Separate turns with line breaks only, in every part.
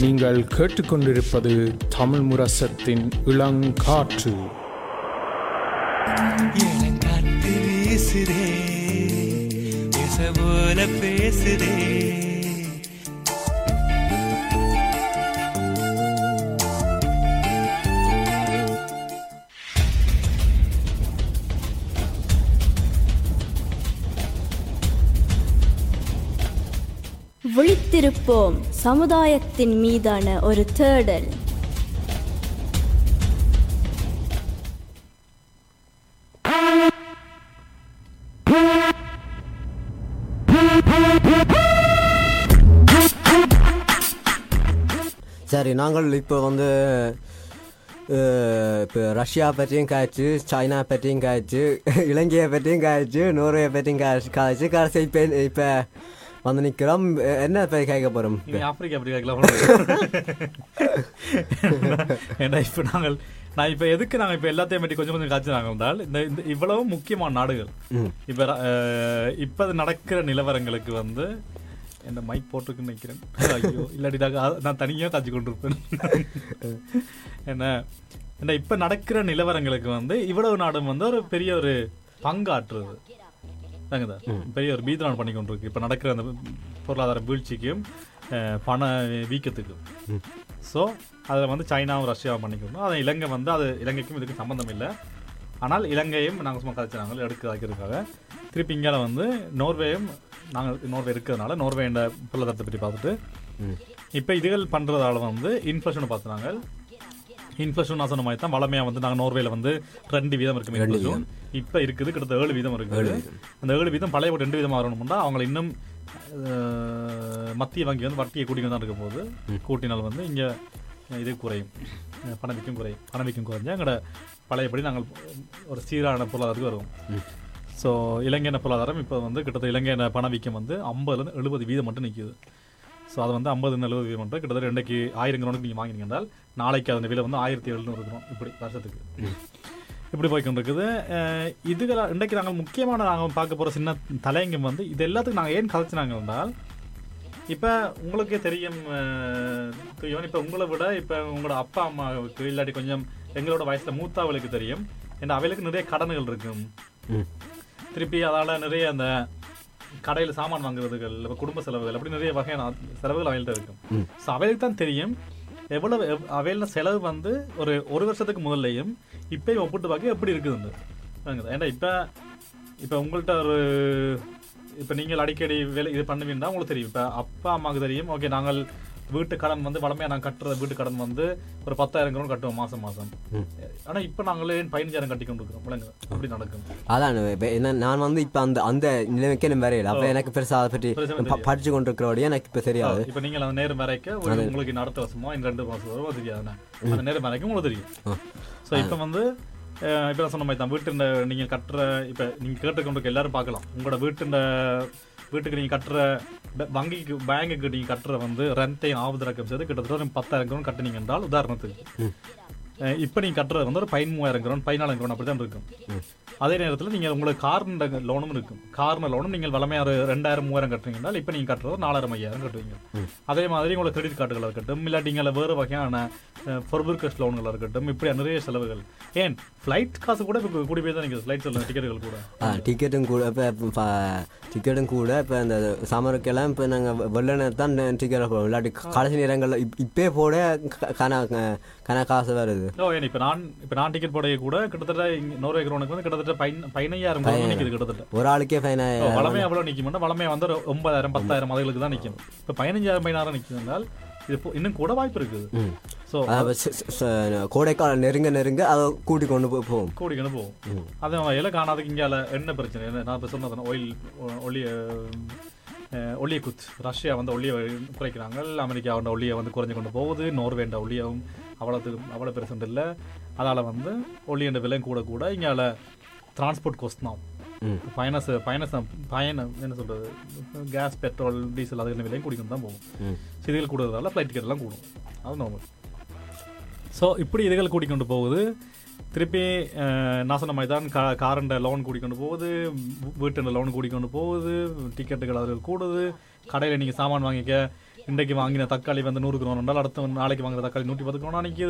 நீங்கள் கேட்டுக்கொண்டிருப்பது தமிழ் முரசத்தின் இளங்காற்று.
இளங்காத்து வீசுதே போல பேசுதே.
விழித்திருப்போம். சமுதாயத்தின் மீதான ஒரு தேடல்.
சரி நாங்கள் இப்போ வந்து இப்போ ரஷ்யா பற்றியும் காய்ச்சி சைனா பற்றியும் காய்ச்சி இலங்கையை பற்றியும் காய்ச்சி நோர்வே பற்றியும் காய்ச்சி காய்ச்சி கடைசி இப்போ இப்போ வந்து நிற்கிறோம் என்ன இப்போ கேட்க போகிறோம்
ஆப்பிரிக்கா அப்படி கேட்கலாம் ஏன்னா இப்ப நாங்கள் நான் இப்ப எதுக்கு நாங்க இப்ப எல்லாத்தையும் பற்றி கொஞ்சம் கொஞ்சம் காய்ச்சினாங்க என்றால் இந்த இந்த இவ்வளவு முக்கியமான நாடுகள். இப்ப இப்ப நடக்கிற நிலவரங்களுக்கு வந்து என்ன மைக் போட்டுருக்கு நினைக்கிறேன். ஐயோ இல்லாட்டி நான் அ- நான் தனியா காய்ச்சி கொண்டிருப்பேன். என்ன என்ன இப்ப நடக்கிற நிலவரங்களுக்கு வந்து இவ்வளவு நாடும் வந்து ஒரு பெரிய ஒரு பங்காற்றுறது தாங்கதா பெரிய ஒரு பீதனான் பண்ணி கொண்டிருக்கு. இப்ப நடக்கிற அந்த பொருளாதார வீழ்ச்சிக்கும் பண வீக்கத்துக்கும். ஸோ அதில் வந்து சைனாவும் ரஷ்யாவும் பண்ணிக்கணும் அதை இலங்கை வந்து அது இலங்கைக்கும் இதுக்கும் சம்மந்தம் இல்லை. ஆனால் இலங்கையும் நாங்கள் சும்மா கதைச்சாங்க எடுக்க வைக்கிறதுக்காக திருப்பி இங்கே வந்து நோர்வேயும் நாங்கள் நோர்வே இருக்கிறதுனால நோர்வே என்ற பொருளாதாரத்தை பற்றி பார்த்துட்டு இப்போ இதுகள் பண்ணுறதால வந்து இன்ஃப்ளேஷனை பார்த்துனாங்க இன்ஃப்ளேஷன் நான் சொன்ன மாதிரி தான் வளமையாக வந்து நாங்கள் நோர்வேல வந்து ரெண்டு வீதம் இருக்கு இன்ஃப்ளேஷன் இப்போ இருக்குது கிட்டத்தட்ட ஏழு வீதம் இருக்குது. அந்த ஏழு வீதம் பழைய ரெண்டு வீதம் வரணும்னா அவங்களை இன்னும் மத்திய வங்கி வந்து வட்டியை கூட்டிங்க தான் இருக்க போது கூட்டினால் வந்து இங்கே இது குறையும். பணவீக்கம் குறையும். பணவீக்கம் குறைஞ்சா எங்களோட பழையபடி நாங்கள் ஒரு சீரான பொருளாதாரத்துக்கு வருவோம். ஸோ இலங்கையின பொருளாதாரம் இப்போ வந்து கிட்டத்தட்ட இலங்கையின பணவீக்கம் வந்து ஐம்பதுலேருந்து எழுபது வீதம் மட்டும் நிற்கிது ஸோ அது வந்து ஐம்பது எழுபது வீதம் மட்டும் கிட்டத்தட்ட ரெண்டைக்கு ஆயிரம் கிரானுக்கு நீங்கள் வாங்கினீங்க என்றால் நாளைக்கு அதன் விலை வந்து ஆயிரத்தி எழுநூறு கிராம். இப்படி வருஷத்துக்கு. இப்படி போய்க்கொண்டிருக்குது. அஹ் இதுகள் இன்றைக்கு நாங்கள் முக்கியமான நாங்கள் பார்க்க போகிற சின்ன தலையங்கம் வந்து இது எல்லாத்துக்கும் நாங்கள் ஏன் கதைச்சினாங்க என்றால் இப்போ உங்களுக்கே தெரியும் துய்யவன் இப்போ உங்களை விட இப்போ உங்களோட அப்பா அம்மாவுக்கு இல்லாட்டி கொஞ்சம் எங்களோட வயசில் மூத்தாவளுக்கு தெரியும். ஏன்னா அவைகளுக்கு நிறைய கடன்கள் இருக்கும். திருப்பி அதால நிறைய அந்த கடையில் சாமான் வாங்குறதுகள் இல்ல குடும்ப செலவுகள் அப்படி நிறைய வகையான செலவுகள் அவைகள்ட்ட இருக்கும் ஸோ அவைகளுக்கு தான் தெரியும் எவ்வளவு எவ்- அவையில செலவு வந்து ஒரு ஒரு வருஷத்துக்கு முதல்லையும் இப்பயும் ஒப்பிட்டு பார்க்க எப்படி இருக்குதுன்னு. ஏன்னா இப்ப இப்ப உங்கள்ட்ட ஒரு இப்ப நீங்கள் அடிக்கடி வேலை இது பண்ணுவீங்கன்னா உங்களுக்கு தெரியும். இப்ப அப்பா அம்மாவுக்கு தெரியும் ஓகே நாங்கள் வீட்டு கடன் வந்து வளமையா நாங்கள் கட்டுற வீட்டு கடன் வந்து ஒரு பத்தாயிரம் கிராம் கட்டுவோம் மாசம் மாசம். ஆனா இப்ப நாங்களே பதினஞ்சாயிரம் கட்டி கொண்டு இருக்கிறோம் அப்படி நடக்கும்
அதான் என்ன நான் வந்து இப்போ அந்த அந்த நிலைமைக்கு எனக்கு வரையில. அப்போ எனக்கு பெருசாக அதை பற்றி
பெருசா
படிச்சு கொண்டிருக்கிறோடைய எனக்கு இப்போ தெரியாது.
இப்ப நீங்க அந்த நேரம் வரைக்கும் ஒரு உங்களுக்கு அடுத்த வருஷமோ இந்த ரெண்டு மாசம் வருமோ தெரியாது. அந்த நேரம் வரைக்கும் உங்களுக்கு தெரியும். சோ இப்ப வந்து இப்ப சொன்ன மாதிரி தான் வீட்டு நீங்க கட்டுற இப்ப நீங்க கேட்டுக்கொண்டு எல்லாரும் பார்க்கலாம். உங்களோட வீட்டு வீட்டுக்கு நீங்கள் கட்டுற வங்கிக்கு பேங்குக்கு நீங்க கட்டுற வந்து ரெண்டையும் ஆவதிறக்கம் செய்து கிட்டத்தட்ட ஒரு பத்தாயிரம் கட்டுனீங்க என்றால் உதாரணத்துக்கு. இப்ப நீங்க கட்டுறது வந்து ஒரு பதிமூவாயிரம் கிராம் பதினாலாயிரம் கிராம் அப்படிதான் இருக்கும். அதே நேரத்துல நீங்க உங்களுக்கு கார்ன லோனும் இருக்கும். கார்ன லோனும் நீங்கள் வளமையா ஒரு ரெண்டாயிரம் மூவாயிரம் கட்டுறீங்கன்னா இப்ப நீங்க கட்டுறது நாலாயிரம் ஐயாயிரம் கட்டுவீங்க. அதே மாதிரி உங்களுக்கு கிரெடிட் கார்டுகள் இருக்கட்டும் இல்லாட்டி நீங்க வேறு வகையான ஃபொர்புர்கஸ் லோன்கள் இருக்கட்டும் இப்படி நிறைய செலவுகள். ஏன் ஃபிளைட் காசு கூட இப்போ கூடி போய் தான் நீங்கள் ஃபிளைட் சொல்ல டிக்கெட்டுகள் கூட.
டிக்கெட்டும் கூட இப்போ டிக்கெட்டும் கூட இப்போ இந்த சம்மருக்கெல்லாம் இப்போ நாங்கள் வெள்ளனை தான் டிக்கெட் போடுவோம். இல்லாட்டி கடைசி நேரங்களில் இப் இப்பே போட கன கன காசு வருது.
ஓ ஏன் இப்போ நான் இப்போ நான் டிக்கெட் போடைய கூட கிட்டத்தட்ட இங்க நோர்வே கிரோனுக்கு வந்து கிட்டத்தட்ட பதின- பதினையாயிரம் நிற்குது கிட்டத்தட்ட.
ஒரு ஆளுக்கே
ஓ, வளமை எவ்வளவு நிக்கும்னா வளமை வந்து ஒன்பதாயிரம் பத்தாயிரம் அதுகளுக்கு தான் நிக்கும். இப்போ பதினஞ்சாயிரம் பதினாயிரம் என்றால் இது இன்னும் கூட வாய்ப்பு இருக்குது. ஸோ
கோடைக்காலம் நெருங்க நெருங்க அதை கூட்டி கொண்டு போய் போகும்
கோடிக்கணு போகும் அது வகையில் காணாதுக்கு இங்கால என்ன பிரச்சனை? நான் இப்போ சொன்னது ஒயில் ஒளிய ஒளிய குத் ரஷ்யா வந்து ஒளியை குறைக்கிறாங்க அமெரிக்கா வந்து ஒளியை வந்து குறைஞ்சு கொண்டு போகுது நோர்வேண்ட ஒளியும் அவ்வளோத்துக்கு அவ்வளோ பெருசுண்டு இல்லை. அதால் வந்து ஒளியண்ட விலையும் கூட கூட இங்கால டிரான்ஸ்போர்ட் கோஸ்ட் தான். பயணஸ் பயணஸ் பயணம் என்ன சொல்றது? கேஸ் பெட்ரோல் டீசல் அதுகள் விலையும் கூடிக்கொண்டு தான் போகும். So இதுகள் கூடுறதால ஃப்ளைட் டிக்கெட் எல்லாம் கூடும். அது நார்மல் ஸோ இப்படி இதுகள் கூட்டிக்கொண்டு போகுது. திருப்பி நான் சொன்ன மாதிரி தான் கா காரண்ட லோன் கூட்டிக்கொண்டு போகுது. வீட்டுல லோன் கூட்டிக்கொண்டு போகுது. டிக்கெட்டுகள் அதில் கூடுது. கடையில் நீங்கள் சாமான் வாங்கிக்க இன்றைக்கு வாங்கின தக்காளி வந்து நூறு கிராம் இருந்தால் அடுத்த நாளைக்கு வாங்குற தக்காளி நூற்றி பத்து கிராம் அன்றைக்கி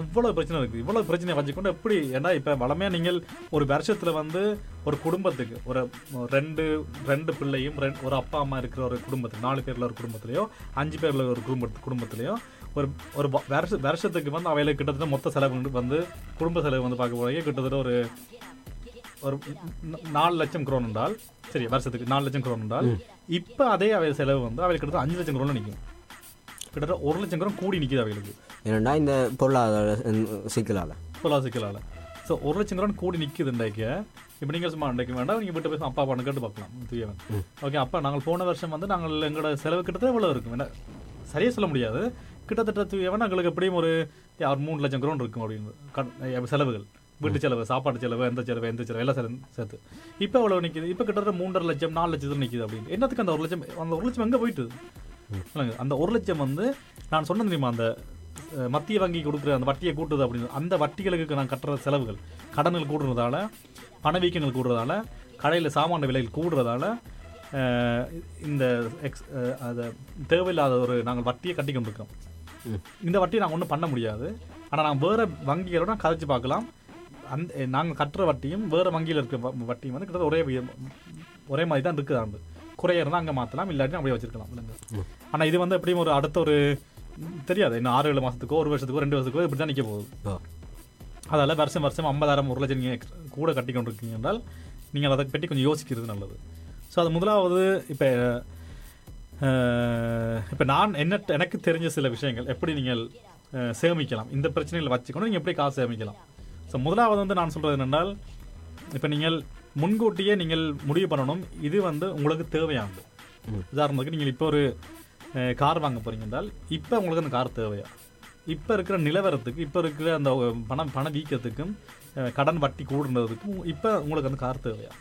இவ்வளோ பிரச்சனை இருக்குது இவ்வளோ பிரச்சனையை வச்சுக்கொண்டு எப்படி ஏன்னா இப்போ வளமையாக நீங்கள் ஒரு வருஷத்தில் வந்து ஒரு குடும்பத்துக்கு ஒரு ரெண்டு ரெண்டு பிள்ளையும் ரெண்டு- ஒரு அப்பா அம்மா இருக்கிற ஒரு குடும்பத்துக்கு நாலு பேரில் ஒரு குடும்பத்துலேயோ அஞ்சு பேரில் ஒரு குடும்ப குடும்பத்துலேயோ ஒரு ஒரு வருஷ வருஷத்துக்கு வந்து அவையில் கிட்டத்தட்ட மொத்த செலவு வந்து குடும்ப செலவு வந்து பார்க்க போகிறீங்க கிட்டத்தட்ட ஒரு ஒரு நாலு லட்சம் குரோன் என்றால் சரி வருஷத்துக்கு நாலு லட்சம் குரோன் என்றால் இப்ப அதே அவை செலவு வந்து அவையில் கிட்டத்தட்ட அஞ்சு லட்சம் குரோன் நிற்கும் கிட்டத்தட்ட ஒரு லட்சம் குரோன் கூடி நிக்குது அவைகளுக்கு
ஏன்னா இந்த பொருளாதார சிக்கலால
பொருளாதார சிக்கலால ஸோ ஒரு லட்சம் குரோன் கூடி நிக்குது இன்றைக்கு இப்போ நீங்கள் சும்மா இன்றைக்கு வேண்டாம் நீங்கள் வீட்டு போய் அப்பா பண்ண கேட்டு பார்க்கலாம் தூயவன் ஓகே அப்பா நாங்கள் போன வருஷம் வந்து நாங்கள் எங்களோட செலவு கிட்டத்தட்ட எவ்வளோ இருக்கும் என்ன சரியா சொல்ல முடியாது கிட்டத்தட்ட தூயவன் எங்களுக்கு எப்படியும் ஒரு ஒரு மூணு லட்சம் குரோன் இருக்கும் அப்படின்னு செலவுகள் வீட்டு செலவு சாப்பாடு செலவு எந்த செலவு எந்த செலவு எல்லாம் செலவு சேர்த்து. இப்போ எவ்வளோ நிற்கிது இப்போ கிட்டத்தட்ட மூன்றரை லட்சம் நாலு லட்சத்தில் நிற்கிது அப்படின்னு. என்னத்துக்கு அந்த ஒரு லட்சம்? அந்த ஒரு லட்சம் எங்கே போயிட்டு? அந்த ஒரு லட்சம் வந்து நான் சொன்னது தெரியுமா? அந்த மத்திய வங்கி கொடுக்குற அந்த வட்டியை கூட்டுது அப்படின்னு. அந்த வட்டிகளுக்கு நான் கட்டுற செலவுகள். கடன்கள் கூடுறதால பணவீக்கங்கள் கூடுறதால கடையில் சாமான விலைகள் கூடுறதால இந்த எக்ஸ் அதை தேவையில்லாத ஒரு நாங்கள் வட்டியை கட்டி கொண்டிருக்கிறோம் இந்த வட்டியை நாங்கள் ஒன்றும் பண்ண முடியாது. ஆனால் நான் வேற வங்கிகளோட கதைச்சு பார்க்கலாம். அந்த நாங்கள் கட்டுற வட்டியும் வேற வங்கியில் இருக்க வ- வட்டியும் வந்து கிட்டத்தட்ட ஒரே ஒரே மாதிரி தான் இருக்குது ஆண்டு குறைய இருந்தால் அங்கே மாற்றலாம் இல்லாட்டி அப்படியே வச்சிருக்கலாம் இல்லைங்க ஆனால் இது வந்து எப்படியும் ஒரு அடுத்த ஒரு தெரியாது இன்னும் ஆறு ஏழு மாதத்துக்கோ ஒரு வருஷத்துக்கோ ரெண்டு வருஷத்துக்கோ இப்படி தான் நிற்க போகுது. அதால வருஷம் வருஷம் ஐம்பதாயிரம் ஒரு லட்சம் நீங்கள் கூட கட்டி கொண்டிருக்கீங்க என்றால் நீங்கள் அதை பற்றி கொஞ்சம் யோசிக்கிறது நல்லது. ஸோ அது முதலாவது இப்போ இப்போ நான் என்ன எனக்கு தெரிஞ்ச சில விஷயங்கள் எப்படி நீங்கள் சேமிக்கலாம் இந்த பிரச்சனைகளை வச்சுக்கொண்டு நீங்கள் எப்படி காசு சேமிக்கலாம்? ஸோ முதலாவது வந்து நான் சொல்கிறது என்னென்றால் இப்போ நீங்கள் முன்கூட்டியே நீங்கள் முடிவு பண்ணணும். இது வந்து உங்களுக்கு தேவையானது. உதாரணத்துக்கு நீங்கள் இப்போ ஒரு கார் வாங்க போறீங்க என்றால் இப்போ உங்களுக்கு அந்த கார் தேவையா? இப்போ இருக்கிற நிலவரத்துக்கு இப்போ இருக்கிற அந்த பணம் பண வீக்கத்துக்கும் கடன் வட்டி கூடுனதுக்கும் இப்போ உங்களுக்கு அந்த கார் தேவையா?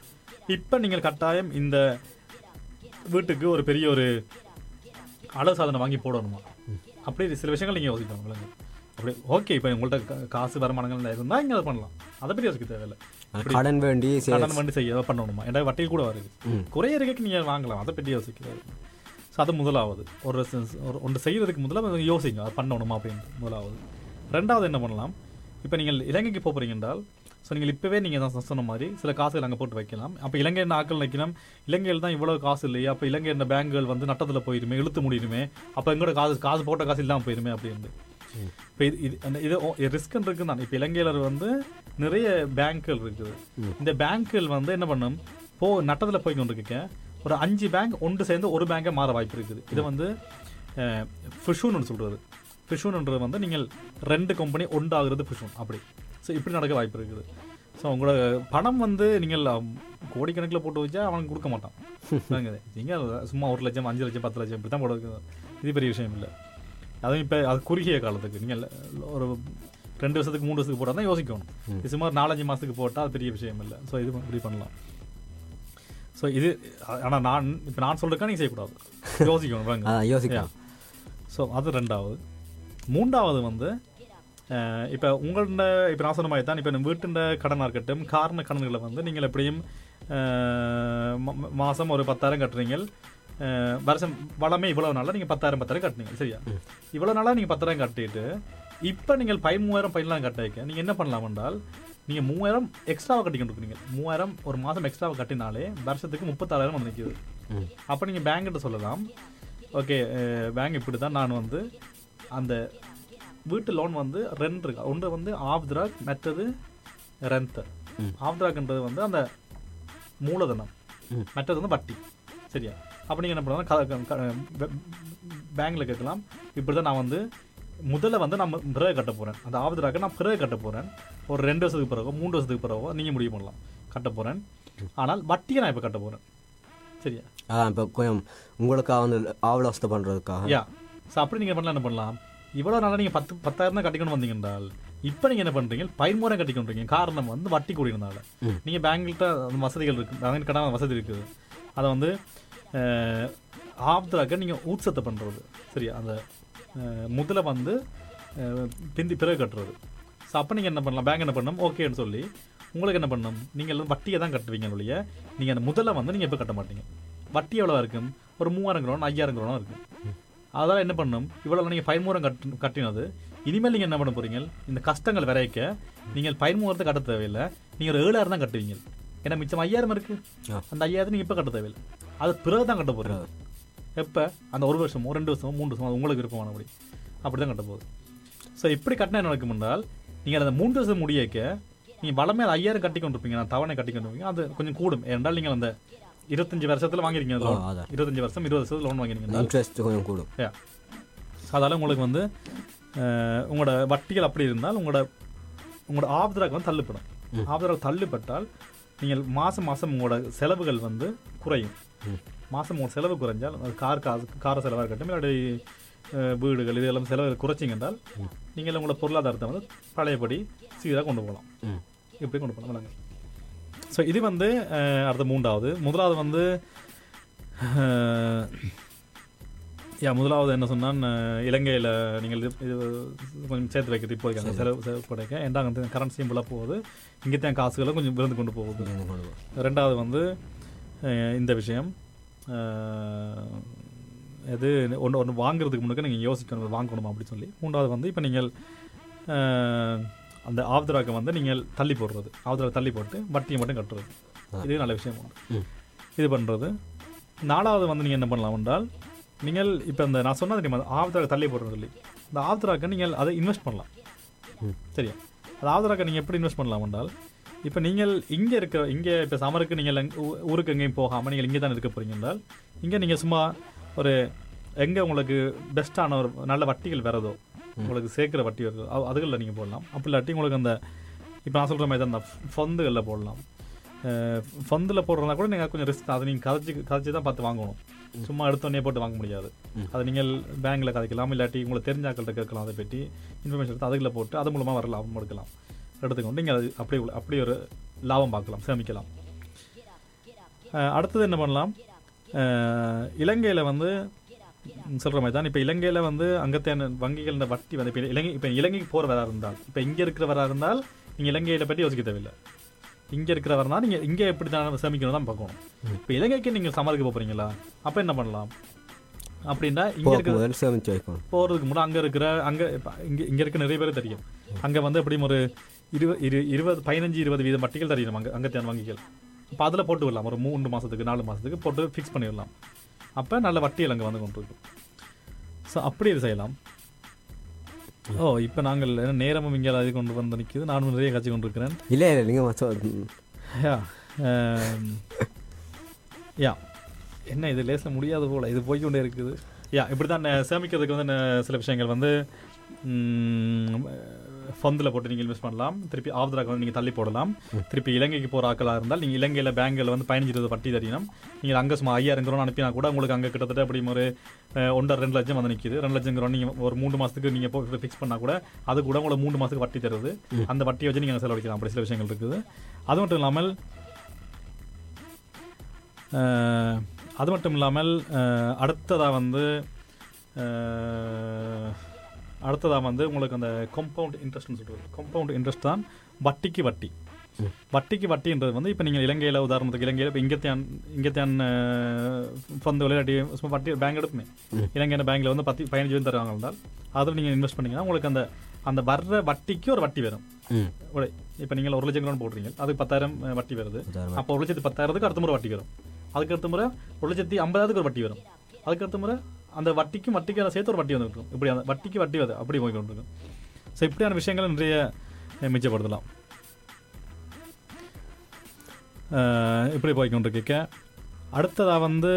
இப்போ நீங்கள் கட்டாயம் இந்த வீட்டுக்கு ஒரு பெரிய ஒரு அழகு சாதனை வாங்கி போடணுமா? அப்படி சில விஷயங்கள் நீங்கள் யோசிக்கணும் விலங்கு அப்படி ஓகே இப்போ உங்கள்ட்ட கா- காசு வருமானங்கள் இருந்தால் இங்கே அதை பண்ணலாம். அதை பற்றி யோசிக்க தேவையில்லை.
கடன் வேண்டி
கடன் வந்து செய்ய அதை பண்ணணுமா? ஏன்னா வட்டியில் கூட வருது. குறைய இருக்கைக்கு நீங்கள் வாங்கலாம். அதை பற்றி யோசிக்கிறாரு ஸோ அது முதலாவது. ஒரு சென்ஸ்- ஒரு ஒன்று செய்யறதுக்கு முதல்ல யோசிங்க. அதை பண்ணணுமா அப்படின்னு முதலாவது. ரெண்டாவது என்ன பண்ணலாம்? இப்போ நீங்கள் இலங்கைக்கு போக போறீங்க என்றால் ஸோ நீங்கள் இப்போவே நீங்கள் தான் சொன்ன மாதிரி சில காசுகள் அங்கே போட்டு வைக்கலாம். அப்போ இலங்கை ஆக்கள் நிற்கணும் இலங்கையில் தான் இவ்வளோ காசு இல்லையா? அப்போ இலங்கை என்ன பேங்குகள் வந்து நட்டத்தில் போயிருமே இழுத்து முடியுமே அப்போ எங்களோட காசு காசு போட்ட காசு இல்லாமல் போயிருமே அப்படின்னு இப்போ இது இது அந்த இது ரிஸ்க் இருக்கு தான். இப்போ இலங்கையில் வந்து நிறைய பேங்க்குகள் இருக்குது. இந்த பேங்க்குகள் வந்து என்ன பண்ணும்? போ நட்டத்தில் போய் கொண்டிருக்க ஒரு அஞ்சு பேங்க் ஒன்று சேர்ந்து ஒரு பேங்கை மாற வாய்ப்பு இருக்குது. இது வந்து ஃபிஷூன்னு சொல்றது. ஃபிஷூன்ன்றது வந்து நீங்கள் ரெண்டு கம்பெனி ஒன்றாகிறது ஃபிஷூன் அப்படி. ஸோ இப்படி நடக்க வாய்ப்பு இருக்குது. ஸோ உங்களோட பணம் வந்து நீங்கள் கோடிக்கணக்கில் போட்டு வச்சா அவனுக்கு கொடுக்க மாட்டான். நீங்கள் சும்மா ஒரு லட்சம் அஞ்சு லட்சம் பத்து லட்சம் இப்படி தான் போட. இது பெரிய விஷயம் இல்லை. அதுவும் இப்போ அது குறுகிய காலத்துக்கு. நீங்கள் ஒரு ரெண்டு வருஷத்துக்கு மூணு வருஷத்துக்கு போட்டால் தான் யோசிக்கணும் இது சும்மா ஒரு நாலஞ்சு மாதத்துக்கு போட்டால் அது பெரிய விஷயம் இல்லை. ஸோ இது இப்படி பண்ணலாம். ஸோ இது ஆனால் நான் இப்போ நான் சொல்றதுக்கா நீங்கள் செய்யக்கூடாது. யோசிக்கணும்
யோசிக்கலாம்.
ஸோ அது ரெண்டாவது. மூன்றாவது வந்து இப்போ உங்களோட இப்போ நான் சொன்ன மாதிரி தான் இப்போ வீட்டுண்ட கடனாக இருக்கட்டும் காரண கடன்களை வந்து நீங்கள் எப்படியும் அஹ், ம- மாசம் ஒரு பத்தாயிரம் கட்டுறீங்க வருஷம் வளமே இவ்வளவு நாளாக நீங்கள் பத்தாயிரம் பத்தாயிரம் கட்டுனீங்க சரியா? இவ்வளவு நாளாக நீங்கள் பத்தாயிரம் கட்டிட்டு இப்போ நீங்கள் பதிமூவாயிரம் பதினாயிரம் கட்ட வைக்க நீங்கள் என்ன பண்ணலாம் என்றால் நீங்கள் மூவாயிரம் எக்ஸ்ட்ராவாக கட்டிக்கிட்டு இருக்கீங்க மூவாயிரம் ஒரு மாதம் எக்ஸ்ட்ராவாக கட்டினாலே வருஷத்துக்கு முப்பத்தாறாயிரம் வந்து நிற்கிது அப்போ நீங்கள் பேங்கிட்ட சொல்லலாம் ஓகே பேங்க் இப்படி தான் நான் வந்து அந்த வீட்டு லோன் வந்து ரெண்டு இருக்கு. ஒன்று வந்து ஆப்திராக் மற்றது ரெண்ட் ஆப்திராக்ன்றது வந்து அந்த மூலதனம். மற்றது வந்து வட்டி சரியா? அப்போ நீங்கள் என்ன பண்ணலாம் பேங்க்ல கேட்கலாம். இப்படி தான் நான் வந்து முதல்ல வந்து நான் பிறகு கட்ட போகிறேன் அந்த ஆப்திராக்க நான் பிறகு கட்ட போகிறேன் ஒரு ரெண்டு வருஷத்துக்கு பிறகோ மூணு வருஷத்துக்கு பிறகோ நீங்கள் முடிவு பண்ணலாம். கட்ட போகிறேன் ஆனால் வட்டியை நான் இப்போ கட்ட போகிறேன் சரியா?
அதான் இப்போ கொஞ்சம் உங்களுக்காக வந்து ஆவலாஸ்தை பண்ணுறதுக்காக
யா. ஸோ அப்படி நீங்கள் பண்ணலாம் என்ன பண்ணலாம்? இவ்வளோ நாளாக நீங்கள் பத்து பத்தாயிரம் தான் கட்டிக்கணும் வந்தீங்க என்றால் இப்போ நீங்கள் என்ன பண்ணுறீங்க பதிமூணாயிரம் கட்டிக்கொண்டீங்க காரணம் வந்து வட்டி கூடியிருந்தால நீங்கள் பேங்க்கிட்ட வசதிகள் இருக்குது பேங்க் கடன் வசதி இருக்குது. அதை வந்து ஆப்தராக்க நீங்கள் ஊட்சத்தை பண்ணுறது சரியா? அந்த முதல்ல வந்து பிந்தி பிறகு கட்டுறது. ஸோ அப்போ நீங்கள் என்ன பண்ணலாம்? பேங்க் என்ன பண்ணணும்? ஓகேன்னு சொல்லி உங்களுக்கு என்ன பண்ணணும்? நீங்கள் எல்லாம் வட்டியை தான் கட்டுவீங்க ஒழிய நீங்கள் அந்த முதல்ல வந்து நீங்கள் இப்போ கட்ட மாட்டீங்க? வட்டி எவ்வளோ இருக்கும்? ஒரு மூவாயிரம் கிரோன் ஐயாயிரம் கிரோனா இருக்கும். அதெல்லாம் என்ன பண்ணும் இவ்வளவு நீங்கள் பயன்முறம் கட்டு கட்டினது இனிமேல் நீங்கள் என்ன பண்ண போறீங்க? இந்த கஷ்டங்கள் விரைக்க நீங்கள் பயன்முகத்தை கட்ட தேவையில்லை. நீங்கள் ஒரு ஏழாயிரம் தான் கட்டுவீங்க. ஏன்னா மிச்சம் ஐயாயிரம் இருக்கு.
ஆ.
அந்த ஐயாயிரத்தை நீங்கள் இப்போ கட்ட தேவையில்லை. அது பிறகு தான் கட்ட போகிறீங்க எப்போ? அந்த ஒரு வருஷமோ ரெண்டு வருஷமோ மூணு வருஷமோ அது உங்களுக்கு விருப்பமானபடி அப்படி தான் கட்ட போகுது. ஸோ இப்படி கட்டினா என்ன நடக்கும் என்றால் நீங்கள் அந்த மூன்று வருஷம் முடியக்க நீங்கள் வளமே அது ஐயாயிரம் கட்டி கொண்டிருப்பீங்க நான் தவணை கட்டி கொண்டிருப்பீங்க அது கொஞ்சம் கூடும். ஏனென்றால் நீங்கள் அந்த இருபத்தஞ்சு வருஷத்தில் வாங்கிருக்கீங்க லோன். இருபத்தஞ்சு வருஷம் இருபது வருஷத்துல லோன் வாங்கிருக்கீங்க
இன்ட்ரெஸ்ட் கொஞ்சம் கூடும்.
அதால உங்களுக்கு வந்து உங்களோட வட்டிகள் அப்படி இருந்தால் உங்களோட உங்களோட ஆப்தராக்கு வந்து தள்ளுப்படும். ஆப்தராக்கு தள்ளுப்பட்டால் நீங்கள் மாதம் மாதம் உங்களோட செலவுகள் வந்து குறையும். மாதம் உங்களோட செலவு குறைஞ்சால் அது கார் காசு கார செலவாக இருக்கட்டும் இல்லாட்டி வீடுகள் இதெல்லாம் செலவு குறைச்சிங்க என்றால் நீங்கள் உங்களோட பொருளாதாரத்தை வந்து பழையபடி சீராக கொண்டு போகலாம். இப்படி கொண்டு போகலாம். ஸோ இது வந்து அடுத்த மூன்றாவது. முதலாவது வந்து யா முதலாவது என்ன சொன்னால் இலங்கையில் நீங்கள் இது இது கொஞ்சம் சேர்த்து வைக்கிறது இப்போ இருக்காங்க செலவு செலவு படைக்க. ஏன்டா வந்து கரன்சியும் ஃபுல்லாக போகுது. இங்கே தான் காசுகளை கொஞ்சம் விருந்து கொண்டு போகுது. ரெண்டாவது வந்து இந்த விஷயம். எது ஒன்று ஒன்று வாங்குறதுக்கு முன்னாடி நீங்கள் யோசிக்கணும் வாங்கணுமா அப்படி சொல்லி. மூன்றாவது வந்து இப்போ நீங்கள் அந்த ஆப்தராக்கை வந்து நீங்கள் தள்ளி போடுறது. ஆப்தராக தள்ளி போட்டு வட்டியை மட்டும் கட்டுறது. இது நல்ல விஷயம். இது பண்ணுறது நாலாவது வந்து நீங்கள் என்ன பண்ணலாம் என்றால் நீங்கள் இப்போ இந்த நான் சொன்னது தெரியுமா ஆப்தராக தள்ளி போடுறது சொல்லி இந்த ஆப்தராக்கை நீங்கள் அதை இன்வெஸ்ட் பண்ணலாம். சரியா? அது ஆப்தராக்கை நீங்கள் எப்படி இன்வெஸ்ட் பண்ணலாம் என்றால் இப்போ நீங்கள் இங்கே இருக்கிற இங்கே இப்போ சமருக்கு நீங்கள் ஊருக்கு எங்கேயும் போகாமல் நீங்கள் இங்கே தான் இருக்க போறீங்க என்றால் இங்கே நீங்கள் சும்மா ஒரு எங்கே உங்களுக்கு பெஸ்ட்டான ஒரு நல்ல வட்டிகள் வரதோ உங்களுக்கு சேர்க்குற வட்டி வருதோ அது- அதுகளில் நீங்கள் போடலாம். அப்படி இல்லாட்டி உங்களுக்கு அந்த இப்போ நான் சொல்கிற மாதிரி தான் அந்த ஃபந்துகளில் போடலாம். ஃபந்தில் போடுறதா கூட நீங்கள் கொஞ்சம் ரிஸ்க் அதை நீங்கள் கதைச்சி கதைச்சி தான் பார்த்து வாங்கணும். சும்மா எடுத்தோடனே போட்டு வாங்க முடியாது. அதை நீங்கள் பேங்க்கில் கதைக்கலாம் இல்லாட்டி உங்களுக்கு தெரிஞ்சாக்கள்கிட்ட கேட்கலாம் அதை பற்றி இன்ஃபர்மேஷன் எடுத்து அதுக்குள்ள போட்டு அது மூலமாக வர லாபம் எடுக்கலாம். எடுத்துக்கொண்டு நீங்கள் அது அப்படி அப்படி ஒரு லாபம் பார்க்கலாம் சேமிக்கலாம். அடுத்தது என்ன பண்ணலாம்? இலங்கையில் வந்து சொல்கிற மாதிரி தான். இப்போ இலங்கையில் வந்து அங்கத்தேன வங்கிகள் இந்த வட்டி வந்து இப்போ இலங்கை இப்போ இலங்கைக்கு போகிற வரா இருந்தால் இப்போ இங்கே இருக்கிறவரா இருந்தால் நீங்கள் இலங்கையில பற்றி யோசிக்க தேவையில்லை. இங்கே இருக்கிறவர்னா நீங்கள் இங்கே எப்படி தான் சேமிக்கணும் தான் பார்க்கணும். இப்போ இலங்கைக்கு நீங்கள் சமாளிக்க போகிறீங்களா அப்போ என்ன பண்ணலாம்? அப்படின்னா இங்கே இருக்கிற
போகும்போது சேமிச்சு வைக்கணும்
போகிறதுக்கு முன்னாடி அங்கே இருக்கிற அங்கே இங்கே இங்கே இருக்க நிறைய பேர் தெரியும். அங்கே வந்து எப்படியும் ஒரு இருபது இரு இருபது பதினஞ்சு இருபது வீதம் வட்டிகள் தெரியும் அங்கே அங்கே தேன் வங்கிகள். இப்போ அதில் போட்டு விடலாம். ஒரு மூணு மாதத்துக்கு நாலு மாதத்துக்கு போட்டு ஃபிக்ஸ் பண்ணிடலாம் அப்போ நல்ல வட்டிகள் அங்கே வந்து கொண்டு இருக்கும் ஸோ அப்படி இது செய்யலாம். ஓ இப்போ நாங்கள் நேரமும் இங்கே அது கொண்டு வந்து நிற்கிது நானும் நிறைய கட்சி கொண்டு இருக்கிறேன்.
இல்லை இல்லை நீங்கள்
யா யா என்ன இது லேச முடியாது போல. இது போய்க்கொண்டே இருக்குது. யா இப்படி தான் சேமிக்கிறதுக்கு வந்து சில விஷயங்கள் வந்து ஃபந்தில் போட்டு நீங்கள் இன்வெஸ்ட் பண்ணலாம். திருப்பி ஆப்தராக்கு வந்து நீங்கள் தள்ளி போடலாம். திருப்பி இலங்கைக்கு போகிற ஆக்களாக இருந்தால் நீங்கள் இலங்கையில் பேங்கில் வந்து பதினஞ்சு இருபது வட்டி தரணும். நீங்கள் அங்கே சும்மா ஐயாயிரம் கிரோன் அனுப்பினா கூட உங்களுக்கு அங்கே கிட்டத்தட்ட அப்படி ஒரு ஒன்றரை ரெண்டு லட்சம் வந்து நிற்கிது ரெண்டு லட்சம் கிரோன் நீங்கள் ஒரு மூணு மாதத்துக்கு நீங்கள் போய் ஃபிக்ஸ் பண்ணால் கூட அது கூட உங்களுக்கு மூணு மாதத்துக்கு வட்டி தருது. அந்த வட்டியை வச்சு நீங்கள் செலவழிக்கலாம். அப்படி சில விஷயங்கள் இருக்குது. அது மட்டும் இல்லாமல் அது மட்டும் இல்லாமல் அடுத்ததாக வந்து அஹ், அடுத்ததா வந்து உங்களுக்கு அந்த கம்பவுண்ட் இன்ட்ரெஸ்ட்னு சொல்றது. கம்பவுண்ட் இன்ட்ரெஸ்ட் தான் வட்டிக்கு வட்டி. வட்டிக்கு வட்டின்றது வந்து இப்போ நீங்கள் இலங்கையில் உதாரணத்துக்கு இலங்கையில் இப்போ இங்கத்தான் இங்கத்தான் ஃபந்து விளையாட்டி சும்மா வட்டி பேங்க் எடுப்புமே. இலங்கையில் பேங்க்ல வந்து பத்து பதினஞ்சு பேர் தருவாங்க என்றால் அதில் நீங்கள் இன்வெஸ்ட் பண்ணீங்கன்னா உங்களுக்கு அந்த அந்த வர்ற வட்டிக்கு ஒரு வட்டி வரும். இப்போ நீங்கள் ஒரு லட்சம் லோன் போடுறீங்க. அதுக்கு பத்தாயிரம் வட்டி வருது. அப்போ ஒரு லட்சத்தி பத்தாயிரத்துக்கு அடுத்த முறை வட்டி வரும். அதுக்கு அடுத்த முறை ஒரு லட்சத்தி ஐம்பதாயிரத்துக்கு ஒரு வட்டி வரும். அதுக்கு அடுத்த முறை அந்த வட்டிக்கும் வட்டிக்கு சேர்த்து ஒரு வட்டி வந்துருக்கும். இப்படி அந்த வட்டிக்கு வட்டி வருது அப்படி போய் கொண்டிருக்கும். ஸோ இப்படியான விஷயங்கள் நிறைய மிச்சப்படுத்தலாம். இப்படி போய் கொண்டிருக்க அடுத்ததாக வந்து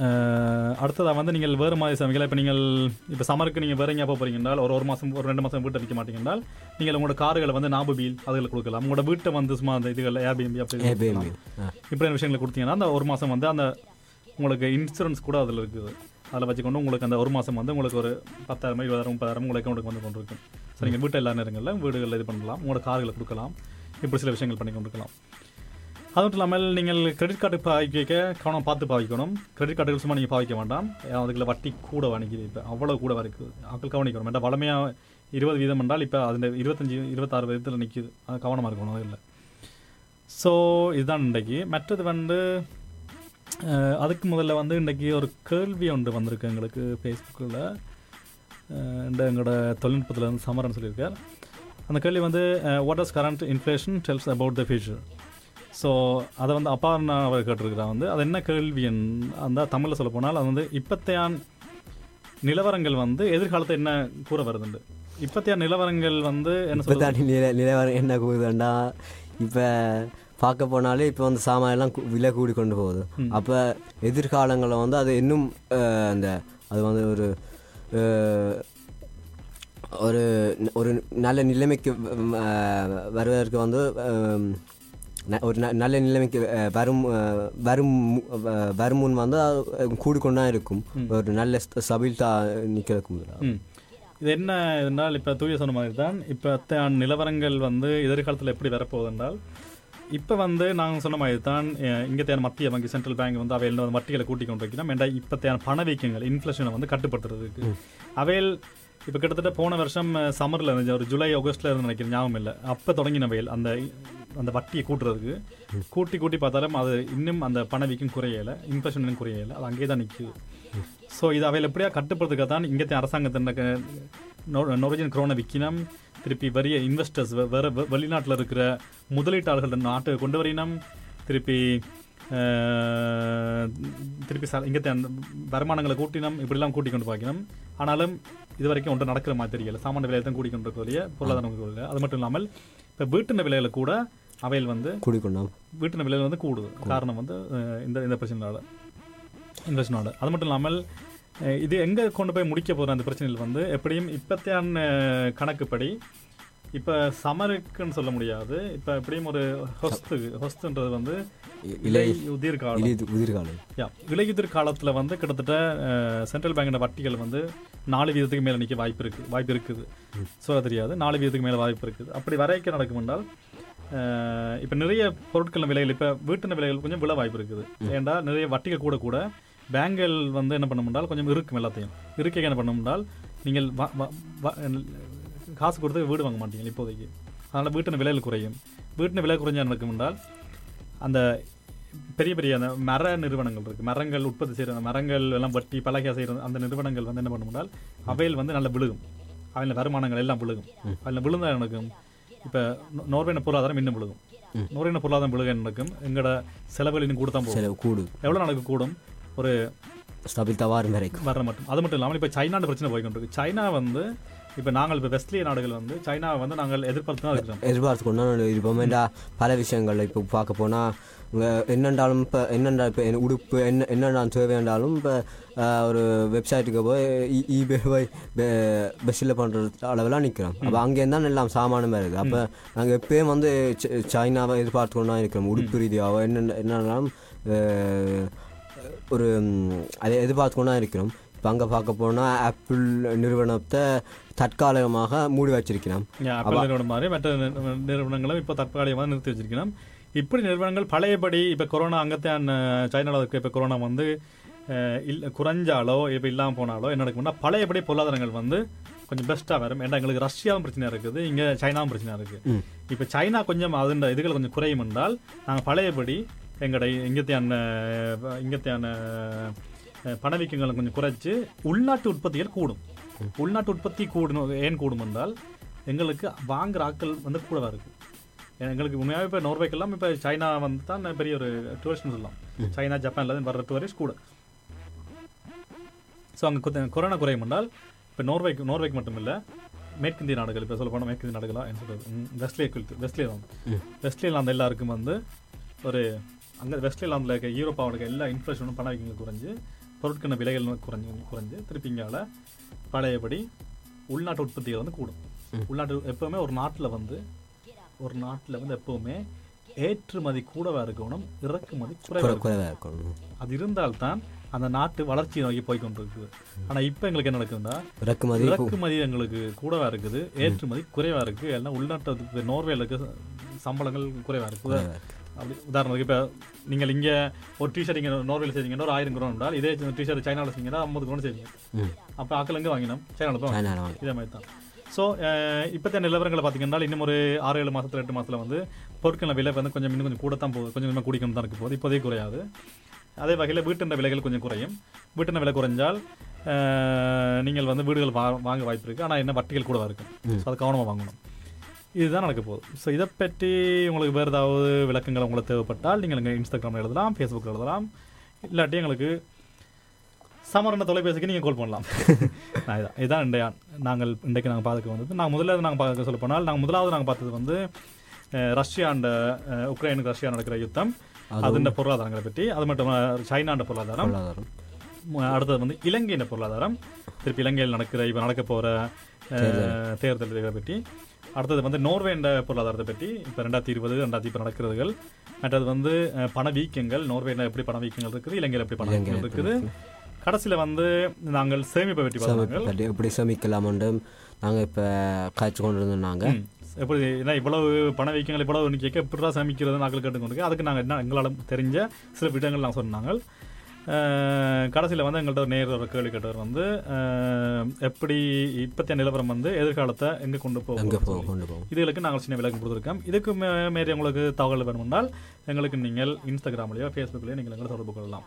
அஹ், அடுத்ததா வந்து நீங்கள் வேறு மாதிரி சமைக்கலாம் இப்போ நீங்கள் இப்போ சமருக்கு நீங்கள் வேற எங்கேயா போக போறீங்கன்றால் ஒரு ஒரு மாதம் ஒரு ரெண்டு மாதம் வீட்டை நிற்க மாட்டீங்கன்றால் நீங்கள் உங்களோட கார்களை வந்து நாபு பீல் அதில் கொடுக்கலாம். உங்களோட வீட்டை வந்து சும்மா அந்த இதுகள் ஏர்பிஎம்பி அப்படி. இப்படியான விஷயங்களை கொடுத்தீங்கன்னா அந்த ஒரு மாதம் வந்து அந்த உங்களுக்கு இன்சூரன்ஸ் கூட அதில் இருக்குது. அதில் வச்சுக்கொண்டு உங்களுக்கு அந்த ஒரு மாதம் வந்து உங்களுக்கு ஒரு பத்தாயிரம் இருபதாயிரம் முப்பதாயிரம் உங்களுக்கு அக்கௌண்ட்டுக்கு வந்து கொண்டு இருக்கும் ஸோ நீங்கள் வீட்டில் எல்லா நேரங்களில் வீடுகளில் இது பண்ணலாம். உங்களோட கார்களை கொடுக்கலாம். இப்படி சில விஷயங்கள் பண்ணி கொண்டிருக்கலாம். அது மட்டும் இல்லாமல் நீங்கள் கிரெடிட் கார்டு பாவிக்க கவனம் பார்த்து பாவிக்கணும். கிரெடிட் கார்டுகள் சும்மா நீங்கள் பாவிக்க வேண்டாம். அதுக்குள்ள வட்டி கூட வணிக்குது இப்போ அவ்வளோ கூட வரைக்கும் ஆக்கள் கவனிக்கணும். ஏன்னா வளமையாக இருபது வீதம் என்றால் இப்போ அதில் இருபத்தஞ்சி இருபத்தாறு விதத்தில் நிற்கிது அது கவனமாக இருக்கணும் இல்லை ஸோ இதுதான் இன்றைக்கு. மற்றது வந்து அதுக்கு முதல்ல வந்து இன்றைக்கி ஒரு கேள்வி ஒன்று வந்திருக்கு எங்களுக்கு ஃபேஸ்புக்கில் இந்த எங்களோட தொழில்நுட்பத்தில் வந்து சமரன் சொல்லியிருக்கார். அந்த கேள்வி வந்து what is current inflation tells about the future so அதை வந்து அப்பார்னா அவர் கேட்டிருக்கிறா வந்து அது என்ன கேள்வி அந்த தமிழில் சொல்ல போனால் அது வந்து இப்பத்தையான் நிலவரங்கள் வந்து எதிர்காலத்தை என்ன கூற வருதுண்டு. இப்பத்தையான் நிலவரங்கள் வந்து என்ன
சொல்லி நிலவரம் என்ன கூறுதுண்டா? இப்போ பார்க்க போனாலே இப்போ வந்து சாமான் எல்லாம் கு- விலை கூடி கொண்டு போகுது. அப்போ எதிர்காலங்களில் வந்து அது இன்னும் அந்த அது வந்து ஒரு ஒரு ஒரு நல்ல நிலைமைக்கு வருவதற்கு வந்து ஒரு நல்ல நிலைமைக்கு வரும் வரும் வரும் முன் வந்து கூடிக்கொண்டா இருக்கும். ஒரு நல்ல ஸ்டபிலிட்டா நிற்கிறதுக்கு.
இது என்ன என்றால் இப்போ தூய சொன்ன மாதிரி தான் இப்போ நிலவரங்கள் வந்து எதிர்காலத்தில் எப்படி வரப்போகுது என்றால் இப்போ வந்து நாங்கள் சொன்ன மாதிரி தான் இங்கே தேன மத்திய வங்கி சென்ட்ரல் பேங்க் வந்து அவையில் வந்து வட்டிகளை கூட்டி கொண்டு வைக்கணும் ஏன்டா இப்போ தேன பணவீக்கங்கள் இன்ஃப்ளேஷனை வந்து கட்டுப்படுத்துறதுக்கு அவையில் இப்போ கிட்டத்தட்ட போன வருஷம் சம்மரில் இருந்துச்சு. ஒரு ஜூலை ஆகஸ்ட்ல இருந்து நினைக்கிறேன் ஞாபகம் இல்லை. அப்போ தொடங்கின வயல் அந்த அந்த வட்டியை கூட்டுறதுக்கு கூட்டி கூட்டி பார்த்தாலும் அது இன்னும் அந்த பணவீக்கம் குறையலை இன்ஃப்ளேஷன் குறையலை அது அங்கேயே தான் நிற்குது ஸோ இது அவையில் எப்படியா கட்டுப்படுறதுக்காக தான் இங்கே அரசாங்கத்தின் நொர்வேஜியன் குரோனை விற்கணும் திருப்பி வரிய இன்வெஸ்டர்ஸ் வேற வெளிநாட்டுல இருக்கிற முதலீட்டாளர்கள் நாட்டுக்கு கொண்டு வரினம். திருப்பி திருப்பி ச இங்கே வருமானங்களை கூட்டினம். இப்படிலாம் கூட்டி கொண்டு பார்க்கணும் ஆனாலும் இது வரைக்கும் ஒன்றும் நடக்கிற மாதிரி தெரியல. சாமானிய விலையை தான் கூட்டி கொண்டு இருக்கக்கூடிய பொருளாதாரம். அது மட்டும் இல்லாமல் இப்போ வீட்டின விலையில கூட அவையில் வந்து
கூடிக்கொண்டோம்
வீட்டின விலையில் வந்து கூடுது. காரணம் வந்து இந்த இந்த பிரச்சனைனால. இன்வெஸ்ட்னால அது மட்டும் இல்லாமல் இது எங்கே கொண்டு போய் முடிக்க போகிற அந்த பிரச்சனையில் வந்து எப்படியும் இப்பத்தியான கணக்குப்படி. இப்போ சமருக்குன்னு சொல்ல முடியாது. இப்போ எப்படியும் ஒரு ஹொஸ்து ஹொஸ்துன்றது வந்து இலை உதிர் காலம்.
இலி உதிர்காலம்
யா இலையுதிர் காலத்தில் வந்து கிட்டத்தட்ட சென்ட்ரல் பேங்கோட வட்டிகள் வந்து நாலு வீதத்துக்கு மேலே நிற்க வாய்ப்பு இருக்குது வாய்ப்பு இருக்குது. சொல்ல தெரியாது. நாலு வீதத்துக்கு மேலே வாய்ப்பு இருக்குது அப்படி வரைக்க நடக்கும் என்றால் இப்போ நிறைய பொருட்கள் விலைகள் இப்போ வீட்டின விலைகள் கொஞ்சம் விழ வாய்ப்பு இருக்குது. ஏன்டா நிறைய வட்டிகள் கூட கூட பேங்குகள் வந்து என்ன பண்ண முடியால் கொஞ்சம் இருக்கும் எல்லாத்தையும். இருக்க என்ன பண்ண முடியால் நீங்கள் காசு கொடுத்து வீடு வாங்க மாட்டீங்க இப்போதைக்கு. அதனால் வீட்டின விலைகள் குறையும். வீட்டின விலை குறைஞ்சா நடக்கும் என்றால் அந்த பெரிய பெரிய அந்த மர நிறுவனங்கள் இருக்கு. மரங்கள் உற்பத்தி செய்கிற மரங்கள் எல்லாம் வட்டி பலகையா செய்கிற அந்த நிறுவனங்கள் வந்து என்ன பண்ண முடியால் அவையில் வந்து நல்ல விழுகும். அவையில் வருமானங்கள் எல்லாம் விழுகும். அதில் விழுந்தா நடக்கும்? இப்போ நோர்வேன பொருளாதாரம் இன்னும் விழுகும். நோர்வேன பொருளாதாரம் விழுக நடக்கும்? எங்களோட செலவுகள் இன்னும் கூட தான் போகும்.
செலவு கூடு
எவ்வளோ நடக்க கூடும் ஒரு
வாரம் வரைக்கும்
வர மட்டும். அது மட்டும் இல்லாமல் இப்போ சைனாட பிரச்சனை போய்கொண்டிருக்கு சைனா வந்து இப்போ நாங்கள் இப்போ வெஸ்ட்லிய நாடுகள் வந்து சைனாவை வந்து நாங்கள் எதிர்பார்த்து தான் இருக்கிறோம்
எதிர்பார்த்து கொண்டு இருப்போம் பல விஷயங்கள் இப்போ பார்க்க போனால் என்னென்றாலும் இப்போ என்னென்றா இப்போ உடுப்பு என்ன என்னென்றாலும் தேவையாண்டாலும் இப்போ ஒரு வெப்சைட்டுக்கு போய் ஈபே போய் பெஸ்ட்டில் பண்ணுற அளவெல்லாம் நிற்கிறோம் அப்போ அங்கேருந்து தான் எல்லாம் சாமானம் வருது. அப்போ நாங்கள் எப்பயும் வந்து சைனாவை எதிர்பார்த்து கொண்டு தான் இருக்கிறோம் உடுப்பு ரீதியாகவோ என்ன என்னென்னாலும் ஒரு அதை எதிர்பார்த்து கொண்டு தான் இருக்கிறோம். இப்போ அங்கே பார்க்க போனால் ஆப்பிள் நிறுவனத்தை தற்காலிகமாக மூடி வச்சிருக்கிறோம்.
நிறுவனம் மாதிரி மற்ற நிறு- நிறுவனங்களும் இப்போ தற்காலிகமாக நிறுத்தி வச்சிருக்கணும் இப்படி நிறுவனங்கள் பழையபடி இப்போ கொரோனா அங்கத்தான் சைனாவில் இருக்க இப்போ கொரோனா வந்து இல்ல குறைஞ்சாலோ இப்போ இல்லாமல் போனாலோ என்ன நடக்கும்னா பழையபடி பொருளாதாரங்கள் வந்து கொஞ்சம் பெஸ்ட்டாக வரும். ஏன்னா எங்களுக்கு ரஷ்யாவும் பிரச்சனை இருக்குது இங்கே சைனாவும் பிரச்சனை இருக்குது. இப்போ சைனா கொஞ்சம் அதுன்ற இதுகள் கொஞ்சம் குறையும் என்றால் நாங்கள் பழையபடி எங்களோட இங்கத்தையான இங்கத்தையான பணவீக்கங்களை கொஞ்சம் குறைச்சு உள்நாட்டு உற்பத்திகள் கூடும். உள்நாட்டு உற்பத்தி கூடணும் ஏன் கூடும் என்றால் எங்களுக்கு வாங்குற ஆட்கள் வந்து கூடவா இருக்கு. எங்களுக்கு உண்மையாகவே இப்போ நோர்வேக்கெல்லாம் இப்போ சைனா வந்து தான் பெரிய ஒரு டூரிஸ்ட்னு சொல்லலாம். சைனா ஜப்பான்ல இருந்து வர்ற டூரிஸ்ட் கூட. ஸோ அங்கே கொரோனா குறையும் என்றால் இப்போ நோர்வேக்கு நோர்வேக்கு மட்டும் இல்லை மேற்கிந்திய நாடுகள் இப்போ சொல்ல போனால் மேற்கிந்திய நாடுகளா என்ன சொல்றது? வெஸ்ட்லே வெஸ்ட்லே வெஸ்ட்லேயில் அந்த எல்லாருக்கும் வந்து ஒரு அங்கே வெஸ்ட்லேலாந்தில் இருக்க யூரோப்பாவோட இருக்க எல்லா இன்ஃப்ளேஷனும் பண வைக்கங்கள் குறைஞ்சு பொருட்கான விலைகள் குறைஞ்சு குறைஞ்சு திருப்பி இங்கால பழையபடி உள்நாட்டு உற்பத்திகள் வந்து கூடும். உள்நாட்டு எப்பவுமே ஒரு நாட்டில் வந்து ஒரு நாட்டில் வந்து எப்பவுமே ஏற்றுமதி கூடவா இருக்கணும் இறக்குமதி.
குறைவாக இருக்கணும்.
அது இருந்தால்தான் அந்த நாட்டு வளர்ச்சி நோக்கி போய் கொண்டிருக்குது. ஆனா இப்போ எங்களுக்கு என்ன நடக்குதுன்னா
இறக்குமதி
இறக்குமதி எங்களுக்கு கூடவா இருக்குது ஏற்றுமதி குறைவா இருக்கு எல்லாம் உள்நாட்டு இப்ப நோர்வேல இருக்க சம்பளங்கள் குறைவா இருக்கு. அப்படி உதாரணத்துக்கு இப்போ நீங்கள் இங்கே ஒரு டிஷர்ட் இங்கே நோர்வேல செய்றீங்கன்னா ஒரு ஆயிரம் குரோன் என்றால் இதே டிஷர்ட் சைனாவில் செய்யுங்கன்னா ஐம்பது குரோன் செய்வீங்க. அப்போ ஆக்கள் எங்கே வாங்கினோம்? சைனாவில் தான். இதே மாதிரி தான். ஸோ இப்போத்த நிலவரங்களை பார்த்தீங்கன்னா இன்னும் ஒரு ஆறு ஏழு மாசத்துல எட்டு மாசத்துல வந்து பொருட்கள் விலை வந்து கொஞ்சம் இன்னும் கொஞ்சம் கூட தான் போகுது. கொஞ்சம் கொஞ்சமாக கூடிக்கணும் தான் இருக்க போகுது. இப்போதைக்கு குறையாது. அதே வகையில் வீட்டின் விலைகள் கொஞ்சம் குறையும். வீட்டின் விலை குறைஞ்சால் நீங்கள் வந்து வீடுகள் வா வாங்க வாய்ப்பு இருக்குது ஆனால் என்ன வட்டிகள் கூட இருக்கும் ஸோ அது கவனமாக வாங்கணும். இதுதான் நடக்க போகுது. ஸோ இதை பற்றி உங்களுக்கு வேறு ஏதாவது விளக்கங்கள் உங்களுக்கு தேவைப்பட்டால் நீங்கள் எங்கள் இன்ஸ்டாகிராமில் எழுதலாம் ஃபேஸ்புக்கில் எழுதலாம். இல்லாட்டி எங்களுக்கு சமரண தொலைபேசிக்கு நீங்கள் கால் பண்ணலாம். நான் இதான் இதான் இன்றைய நாங்கள் இன்றைக்கு நாங்கள் பார்க்க வந்தது. நாங்கள் முதல்ல நாங்கள் பார்க்க சொல்ல போனால் நாங்கள் முதலாவது நாங்கள் பார்த்தது வந்து ரஷ்யாண்ட அஹ், உக்ரைனுக்கு ரஷ்யா நடக்கிற யுத்தம். அதுண்ட பொருளாதாரங்களை பற்றி. அது மட்டும் சைனாண்ட பொருளாதாரம். அடுத்தது வந்து இலங்கையின் பொருளாதாரம். திருப்பி இலங்கையில் நடக்கிற இப்போ நடக்க போகிற தேர்தல்களை பற்றி. அடுத்தது வந்து நோர்வேண்ட பொருளாதாரத்தை பற்றி இப்போ ரெண்டாயிரத்தி இருபது ரெண்டாயிரத்தி இப்போ நடக்கிறதுகள். மற்றது வந்து பணவீக்கங்கள் நோர்வேண்ட எப்படி பணவீக்கங்கள் இருக்குது இலங்கையில் எப்படி பணவீக்கங்கள் இருக்குது. கடைசியில் வந்து நாங்கள் சேமிப்பை பற்றி
சமைப்பது எப்படி சமைக்கலாம்னு நாங்கள் இப்போ காய்ச்சி கொண்டு இருந்தோம் நாங்கள்.
எப்படி ஏன்னா இவ்வளவு பணவீக்கங்கள் இவ்வளவு கேட்க எப்படிடா சமைக்கிறது நாங்கள் கேட்டுக்கொண்டு அதுக்கு நாங்கள் என்ன எங்களால் தெரிஞ்ச சில விடங்கள் நாங்கள் சொன்னாங்க. கடைசியில் வந்து எங்கள்கிட்ட ஒரு நேர் ஒரு கேள்வி கேட்டவர் வந்து எப்படி இப்பத்திய நிலவரம் வந்து எதிர்காலத்தை எங்கே கொண்டு போகும். இதுகளுக்கு நாங்கள் சின்ன விளக்கம் கொடுத்துருக்கோம். இதுக்கு மே- மேலே உங்களுக்கு தகவல் வேணுமென்றால் எங்களுக்கு நீங்கள் இன்ஸ்டாகிராம்லேயோ ஃபேஸ்புக்லேயோ நீங்கள் எங்களை தொடர்பு கொள்ளலாம்.